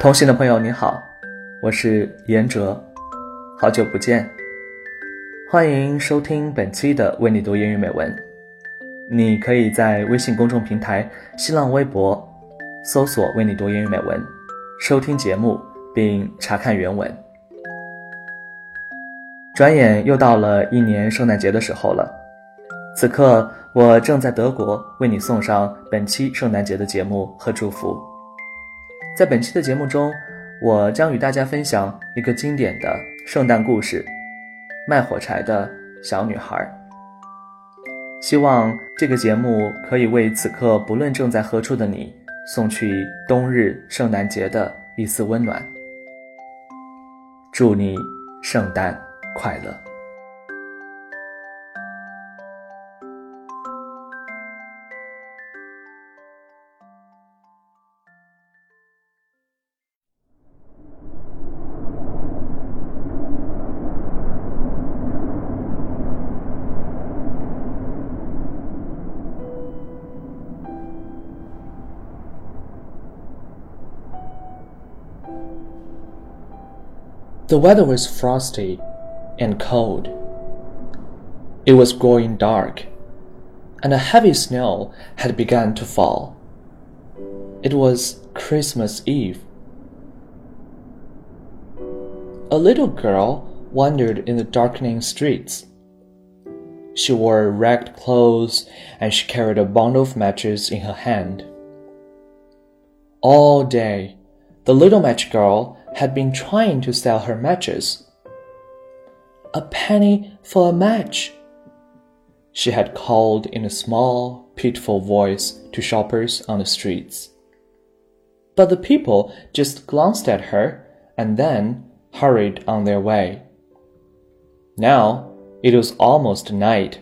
同行的朋友你好，我是严哲，好久不见，欢迎收听本期的为你读英语美文。你可以在微信公众平台、新浪微博搜索“为你读英语美文”，收听节目并查看原文。转眼又到了一年圣诞节的时候了，此刻我正在德国为你送上本期圣诞节的节目和祝福。在本期的节目中，我将与大家分享一个经典的圣诞故事——卖火柴的小女孩。希望这个节目可以为此刻不论正在何处的你送去冬日圣诞节的一丝温暖。祝你圣诞快乐。！The weather was frosty and cold. It was growing dark, and a heavy snow had begun to fall. It was Christmas Eve. A little girl wandered in the darkening streets. She wore ragged clothes and she carried a bundle of matches in her hand. All day, the little match girl had been trying to sell her matches. A penny for a match, she had called in a small, pitiful voice to shoppers on the streets. But the people just glanced at her and then hurried on their way. Now it was almost night.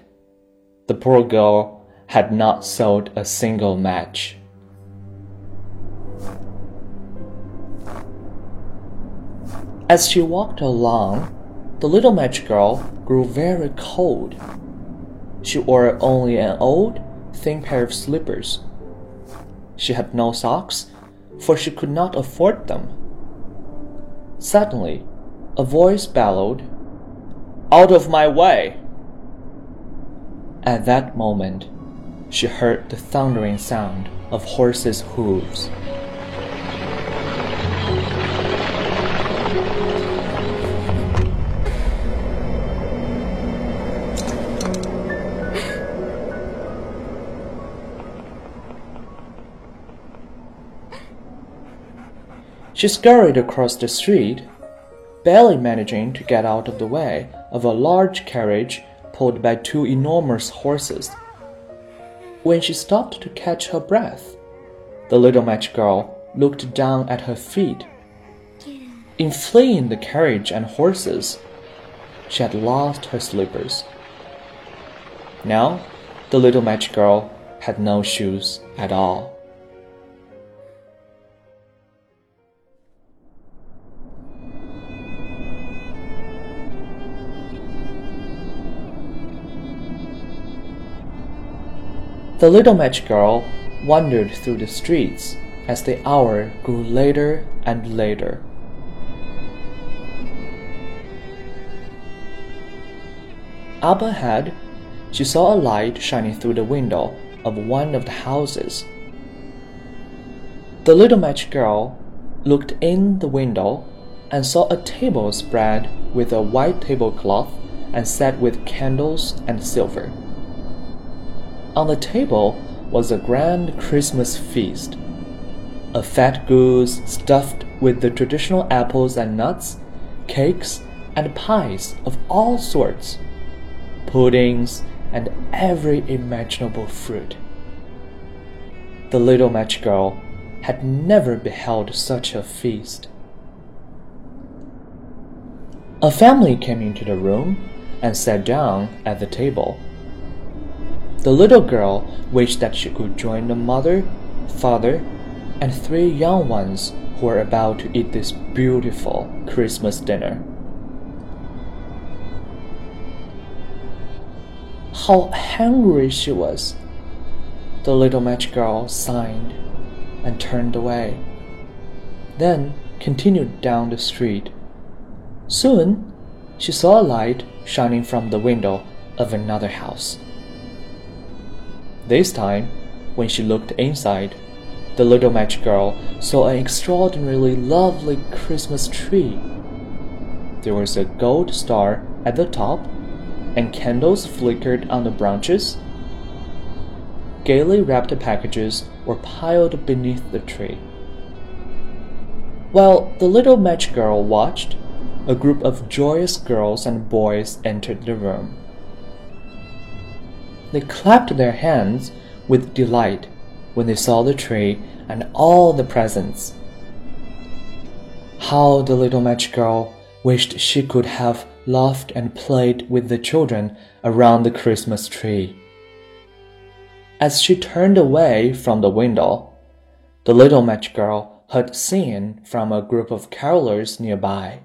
The poor girl had not sold a single match. As she walked along, the little match girl grew very cold. She wore only an old, thin pair of slippers. She had no socks, for she could not afford them. Suddenly, a voice bellowed, Out of my way! At that moment, she heard the thundering sound of horses' hooves. She scurried across the street, barely managing to get out of the way of a large carriage pulled by two enormous horses. When she stopped to catch her breath, the little match girl looked down at her feet. In fleeing the carriage and horses, she had lost her slippers. Now, the little match girl had no shoes at all. The little match girl wandered through the streets as the hour grew later and later. Up ahead, she saw a light shining through the window of one of the houses. The little match girl looked in the window and saw a table spread with a white tablecloth and set with candles and silver. On the table was a grand Christmas feast. A fat goose stuffed with the traditional apples and nuts, cakes and pies of all sorts, puddings and every imaginable fruit. The little match girl had never beheld such a feast. A family came into the room and sat down at the table. The little girl wished that she could join the mother, father, and three young ones who were about to eat this beautiful Christmas dinner. How hungry she was! The little match girl sighed and turned away, then continued down the street. Soon, she saw a light shining from the window of another house. This time, when she looked inside, the little match girl saw an extraordinarily lovely Christmas tree. There was a gold star at the top, and candles flickered on the branches. Gaily wrapped packages were piled beneath the tree. While the little match girl watched, a group of joyous girls and boys entered the room. They clapped their hands with delight when they saw the tree and all the presents. How the little match girl wished she could have laughed and played with the children around the Christmas tree. As she turned away from the window, the little match girl heard singing from a group of carolers nearby.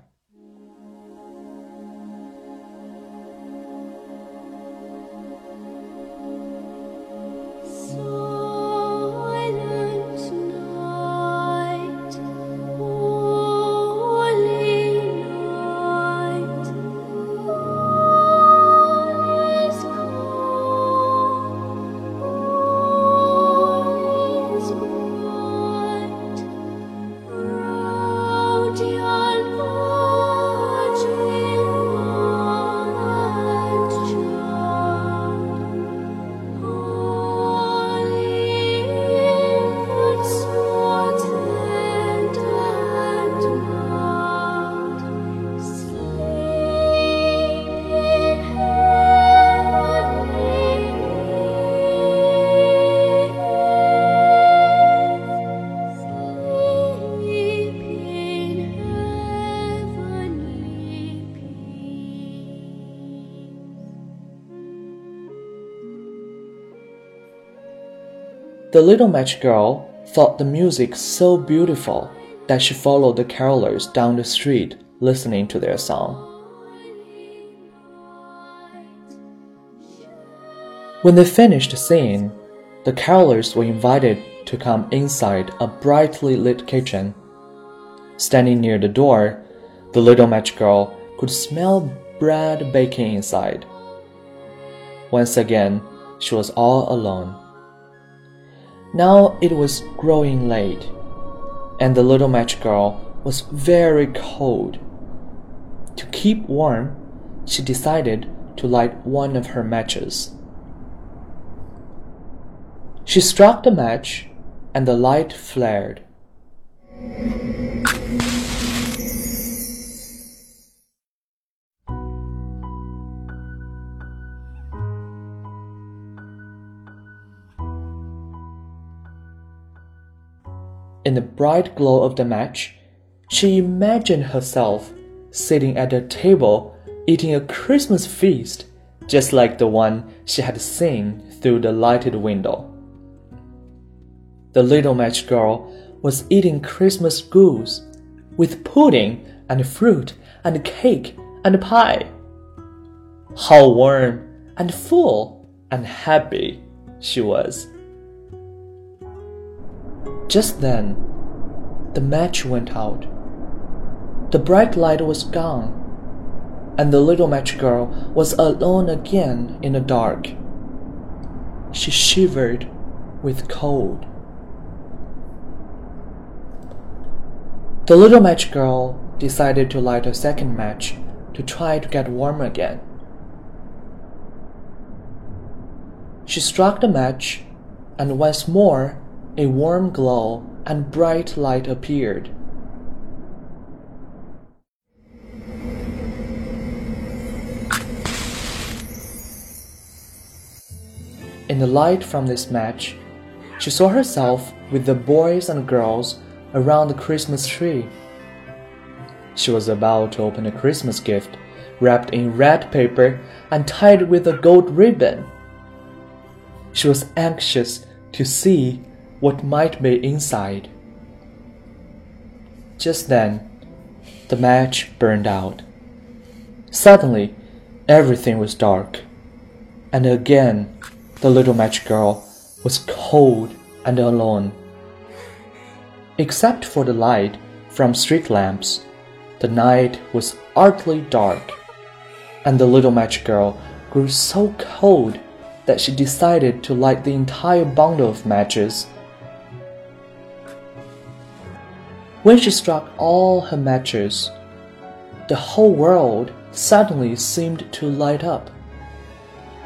The little match girl thought the music so beautiful that she followed the carolers down the street listening to their song. When they finished singing, the carolers were invited to come inside a brightly lit kitchen. Standing near the door, the little match girl could smell bread baking inside. Once again, she was all alone. Now it was growing late, and the little match girl was very cold. To keep warm, she decided to light one of her matches. She struck the match, and the light flared. In the bright glow of the match, she imagined herself sitting at a table eating a Christmas feast just like the one she had seen through the lighted window. The little match girl was eating Christmas goose with pudding and fruit and cake and pie. How warm and full and happy she was. Just then, the match went out. The bright light was gone, and the little match girl was alone again in the dark. She shivered with cold. The little match girl decided to light a second match to try to get warm again. She struck the match, and once more a warm glow and bright light appeared. In the light from this match, she saw herself with the boys and girls around the Christmas tree. She was about to open a Christmas gift wrapped in red paper and tied with a gold ribbon. She was anxious to see what might be inside. Just then, the match burned out. Suddenly, everything was dark, and again the little match girl was cold and alone. Except for the light from street lamps, the night was utterly dark, and the little match girl grew so cold that she decided to light the entire bundle of matches. When she struck all her matches, the whole world suddenly seemed to light up.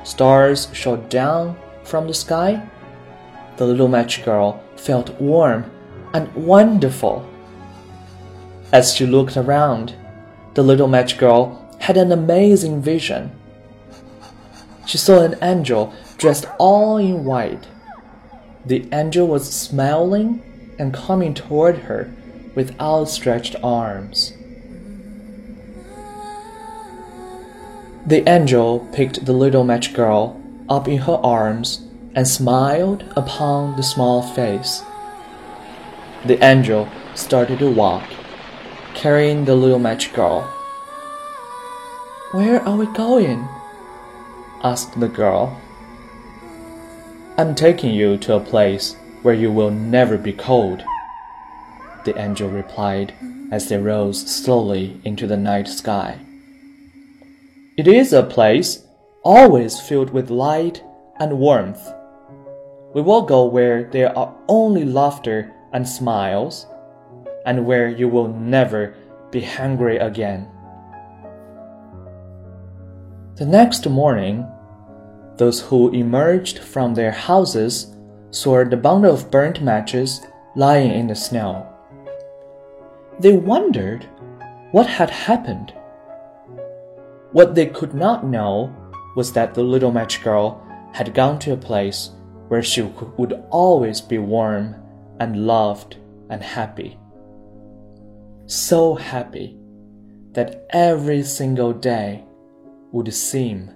Stars shot down from the sky. The little match girl felt warm and wonderful. As she looked around, the little match girl had an amazing vision. She saw an angel dressed all in white. The angel was smiling and coming toward her with outstretched arms. The angel picked the little match girl up in her arms and smiled upon the small face. The angel started to walk, carrying the little match girl. Where are we going? asked the girl. I'm taking you to a place where you will never be cold, the angel replied as they rose slowly into the night sky. It is a place always filled with light and warmth. We will go where there are only laughter and smiles, and where you will never be hungry again. The next morning, those who emerged from their houses saw the bundle of burnt matches lying in the snow. They wondered what had happened. What they could not know was that the little match girl had gone to a place where she would always be warm and loved and happy. So happy that every single day would seem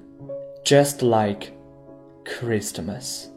just like Christmas.